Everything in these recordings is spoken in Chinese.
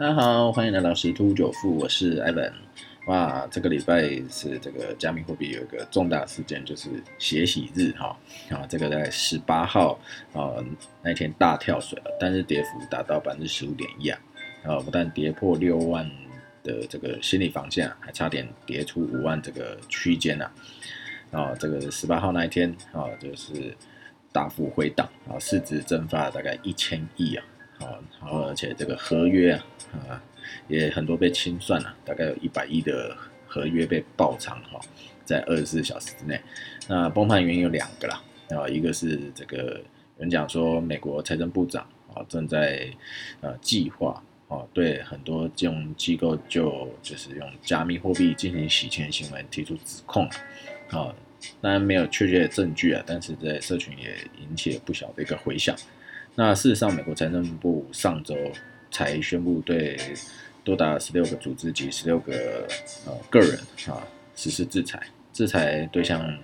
大家好，欢迎来到十突九富，我是 Evan。哇，这个礼拜是这个加密货币有一个重大事件，就是血洗日哈啊，这个在十八号啊那一天大跳水了，但是跌幅达到百分之十五点一啊，啊不但跌破六万的这个心理防线，还差点跌出五万这个区间啊，啊这个十八号那一天啊就是大幅回档啊，市值蒸发大概一千亿啊。啊，然后而且这个合约啊，啊也很多被清算了，大概有一百亿的合约被爆仓哈，在二十四小时之内。那崩盘原因有两个啦，啊，一个是这个有人讲说美国财政部长啊正在呃计划啊对很多金融机构就就是用加密货币进行洗钱行为提出指控啊，当然没有确切的证据啊，但是在社群也引起了不小的一个回响。那事实上，美国财政部上周才宣布对多达十六个组织及十六个呃个人啊实施制裁，制裁对象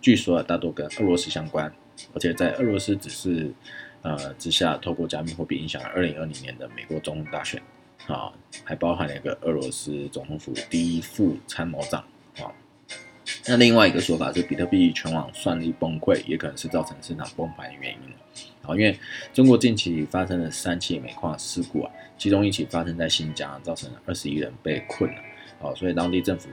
据说大多跟俄罗斯相关，而且在俄罗斯只是呃之下，透过加密货币影响了二零二零年的美国总统大选啊，还包含了一个俄罗斯总统府第一副参谋长啊。那另外一个说法是，比特币全网算力崩溃，也可能是造成市场崩盘的原因。好，因为中国近期发生了三起煤矿事故啊，其中一起发生在新疆，造成二十一人被困了。好，所以当地政府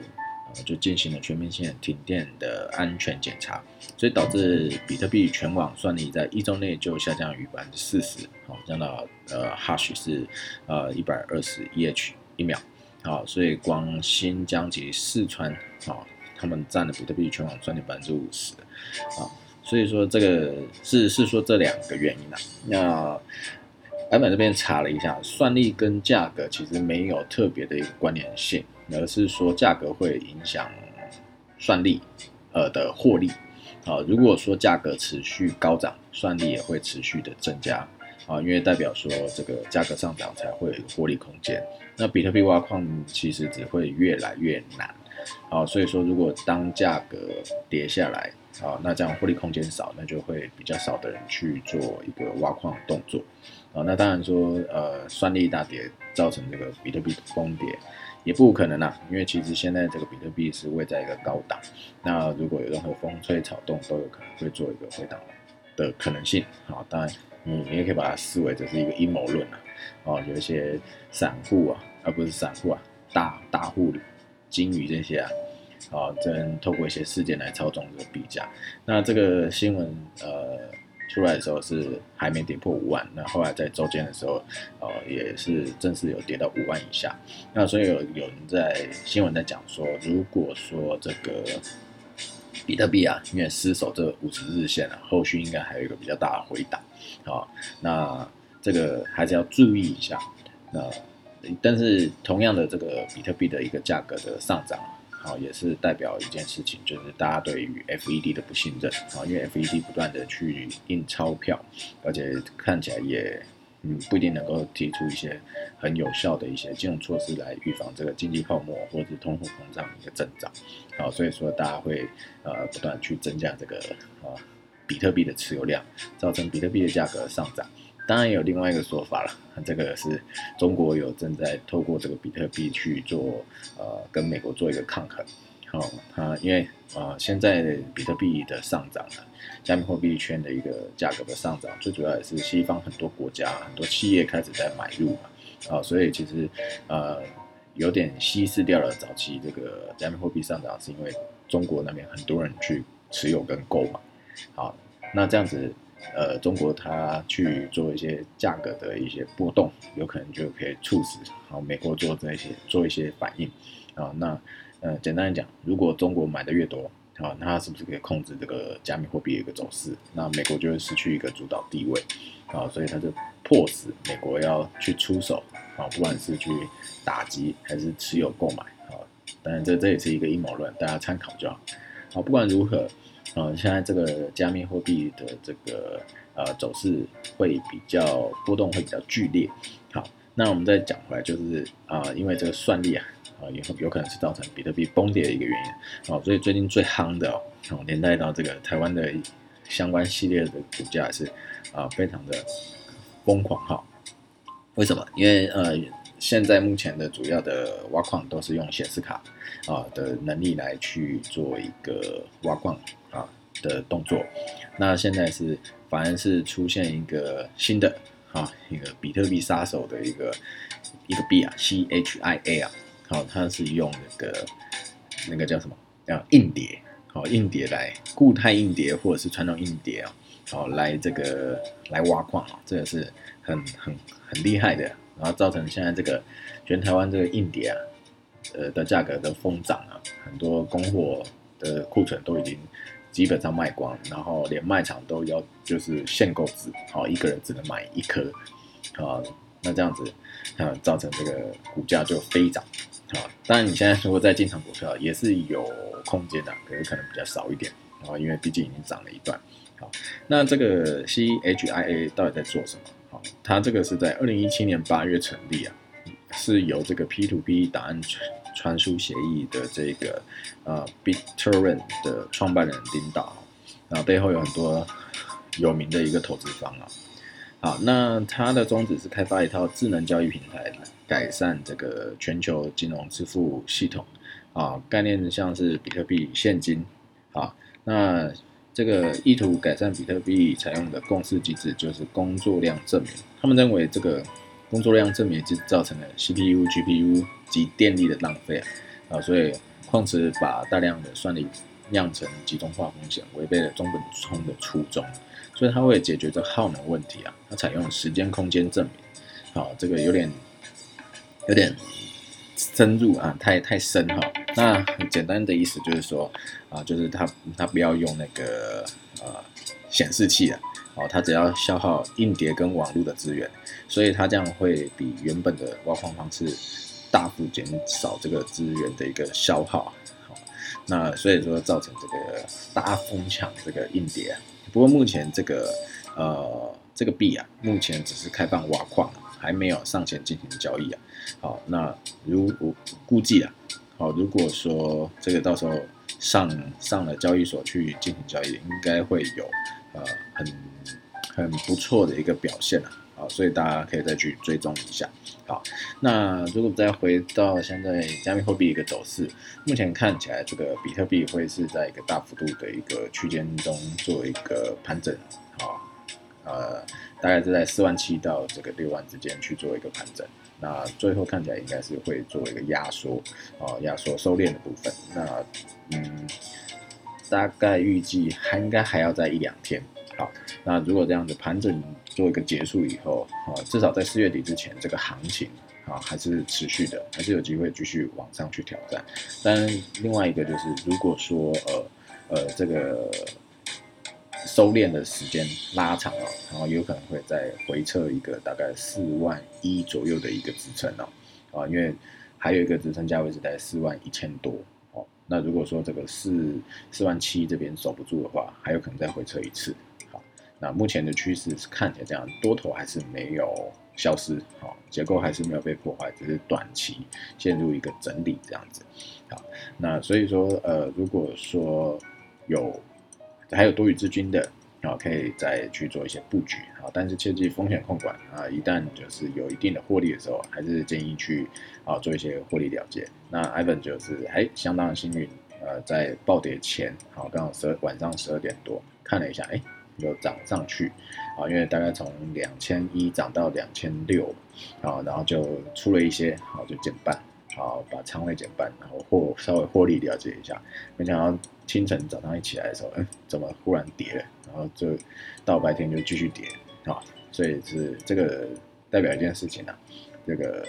呃就进行了全面性的停电的安全检查，所以导致比特币全网算力在一周内就下降逾百分之四十，好，降到呃 hash 是呃一百二十 EH 一秒。好，所以光新疆及四川啊。他们占了比特币全网算力百分之五十，啊，所以说这个是是说这两个原因啊。那版本这边查了一下，算力跟价格其实没有特别的一个关联性，而是说价格会影响算力呃的获利，啊，如果说价格持续高涨，算力也会持续的增加，啊，因为代表说这个价格上涨才会有获利空间。那比特币挖矿其实只会越来越难。啊，所以说如果当价格跌下来，啊，那这样获利空间少，那就会比较少的人去做一个挖矿动作，啊，那当然说，呃，算力大跌造成这个比特币崩跌，也不可能啊，因为其实现在这个比特币是位在一个高档，那如果有任何风吹草动，都有可能会做一个回档的可能性，好，当然你你也可以把它视为这是一个阴谋论啊，哦，有一些散户啊，而不是散户啊，大大户。金鱼这些啊，啊，真透过一些事件来操纵这个币价。那这个新闻呃出来的时候是还没跌破五万，那后来在周间的时候，呃也是正式有跌到五万以下。那所以有有人在新闻在讲说，如果说这个比特币啊，因为失守这五十日线了，后续应该还有一个比较大的回档啊。那这个还是要注意一下。那但是同样的，这个比特币的一个价格的上涨，好也是代表一件事情，就是大家对于 FED 的不信任啊，因为 FED 不断的去印钞票，而且看起来也嗯不一定能够提出一些很有效的一些金融措施来预防这个经济泡沫或者通货膨胀的一个增长，好，所以说大家会呃不断去增加这个啊比特币的持有量，造成比特币的价格上涨。当然有另外一个说法了，这个是中国有正在透过这个比特币去做，呃，跟美国做一个抗衡。好，它因为啊，现在比特币的上涨呢，加密货币圈的一个价格的上涨，最主要也是西方很多国家很多企业开始在买入嘛，啊，所以其实呃有点稀释掉了早期这个加密货币上涨，是因为中国那边很多人去持有跟购买。好，那这样子。呃，中国它去做一些价格的一些波动，有可能就可以促使好美国做这些做一些反应啊。那呃，简单来讲，如果中国买的越多啊，那它是不是可以控制这个加密货币的一个走势？那美国就会失去一个主导地位啊，所以它就迫使美国要去出手啊，不管是去打击还是持有购买啊。当然，这这也是一个阴谋论，大家参考就好。好，不管如何。呃，现在这个加密货币的这个呃走势会比较波动，会比较剧烈。好，那我们再讲回来，就是啊，因为这个算力啊，啊有有可能是造成比特币崩跌的一个原因。好，所以最近最夯的哦，连带到这个台湾的相关系列的股价是啊非常的疯狂哈。为什么？因为呃现在目前的主要的挖矿都是用显示卡啊的能力来去做一个挖矿的动作。那现在是反而是出现一个新的啊一个比特币杀手的一个一个币啊，CHIA 啊，好，它是用那个那个叫什么叫硬碟，好硬碟来固态硬碟或者是传统硬碟啊，好来这个来挖矿啊，这个是很很很厉害的。然后造成现在这个全台湾这个硬碟啊，呃的价格的疯涨啊，很多供货的库存都已经基本上卖光，然后连卖场都要就是限购制，好一个人只能买一颗，啊，那这样子啊造成这个股价就飞涨，啊，当然你现在如果再进场股票也是有空间的，可是可能比较少一点，啊，因为毕竟已经涨了一段，好，那这个 CHIA 到底在做什么？好，它这个是在二零一七年八月成立啊，是由这个 P to P 档案传输协议的这个呃 BitTorrent 的创办人领导，啊，背后有很多有名的一个投资方啊。好，那它的宗旨是开发一套智能交易平台，改善这个全球金融支付系统啊，概念像是比特币现金啊，那。这个意图改善比特币采用的共识机制就是工作量证明。他们认为这个工作量证明就造成了 CPU、GPU 及电力的浪费啊，啊，所以矿池把大量的算力酿成集中化风险，违背了中本聪的初衷。所以它会解决这耗能问题啊，它采用时间空间证明。好，这个有点有点。深入啊，太太深哈。那很简单的意思就是说，啊，就是它它不要用那个呃显示器了，哦，它只要消耗硬碟跟网络的资源，所以它这样会比原本的挖矿方式大幅减少这个资源的一个消耗。好，那所以说造成这个大家疯抢这个硬碟。不过目前这个呃这个币啊，目前只是开放挖矿。还没有上前进行交易啊，好，那如我估计啊，好，如果说这个到时候上上了交易所去进行交易，应该会有呃很很不错的一个表现啊，好，所以大家可以再去追踪一下，好，那如果再回到现在加密货币一个走势，目前看起来这个比特币会是在一个大幅度的一个区间中做一个盘整，好，呃。大概是在四万七到这个六万之间去做一个盘整，那最后看起来应该是会做一个压缩，啊，压缩收敛的部分。那嗯，大概预计还应该还要在一两天。好，那如果这样子盘整做一个结束以后，啊，至少在四月底之前，这个行情啊还是持续的，还是有机会继续往上去挑战。但另外一个就是，如果说呃呃这个。收敛的时间拉长了，然后有可能会再回撤一个大概四万一左右的一个支撑哦，啊，因为还有一个支撑价位是在四万一千多哦。那如果说这个四四万七这边守不住的话，还有可能再回撤一次。那目前的趋势是看起来这样，多头还是没有消失，好，结构还是没有被破坏，只是短期陷入一个整理这样子。好，那所以说呃，如果说有。还有多余资金的啊，可以再去做一些布局啊，但是切记风险控管啊，一旦就是有一定的获利的时候，还是建议去啊做一些获利了结。那 Ivan 就是还相当幸运，呃，在暴跌前，好，刚好十晚上十二点多看了一下，哎，有涨上去啊，因为大概从两千一涨到两千六啊，然后就出了一些，好就减半。好，把仓位减半，然后获稍微获利了解一下。没想到清晨早上一起来的时候，嗯，怎么忽然跌了？然后就到白天就继续跌啊，所以是这个代表一件事情啊，这个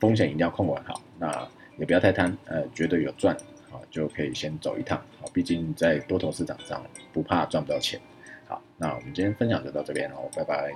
风险一定要控管好，那也不要太贪，呃，觉得有赚啊，就可以先走一趟啊，毕竟在多头市场上不怕赚不到钱。好，那我们今天分享就到这边喽，拜拜。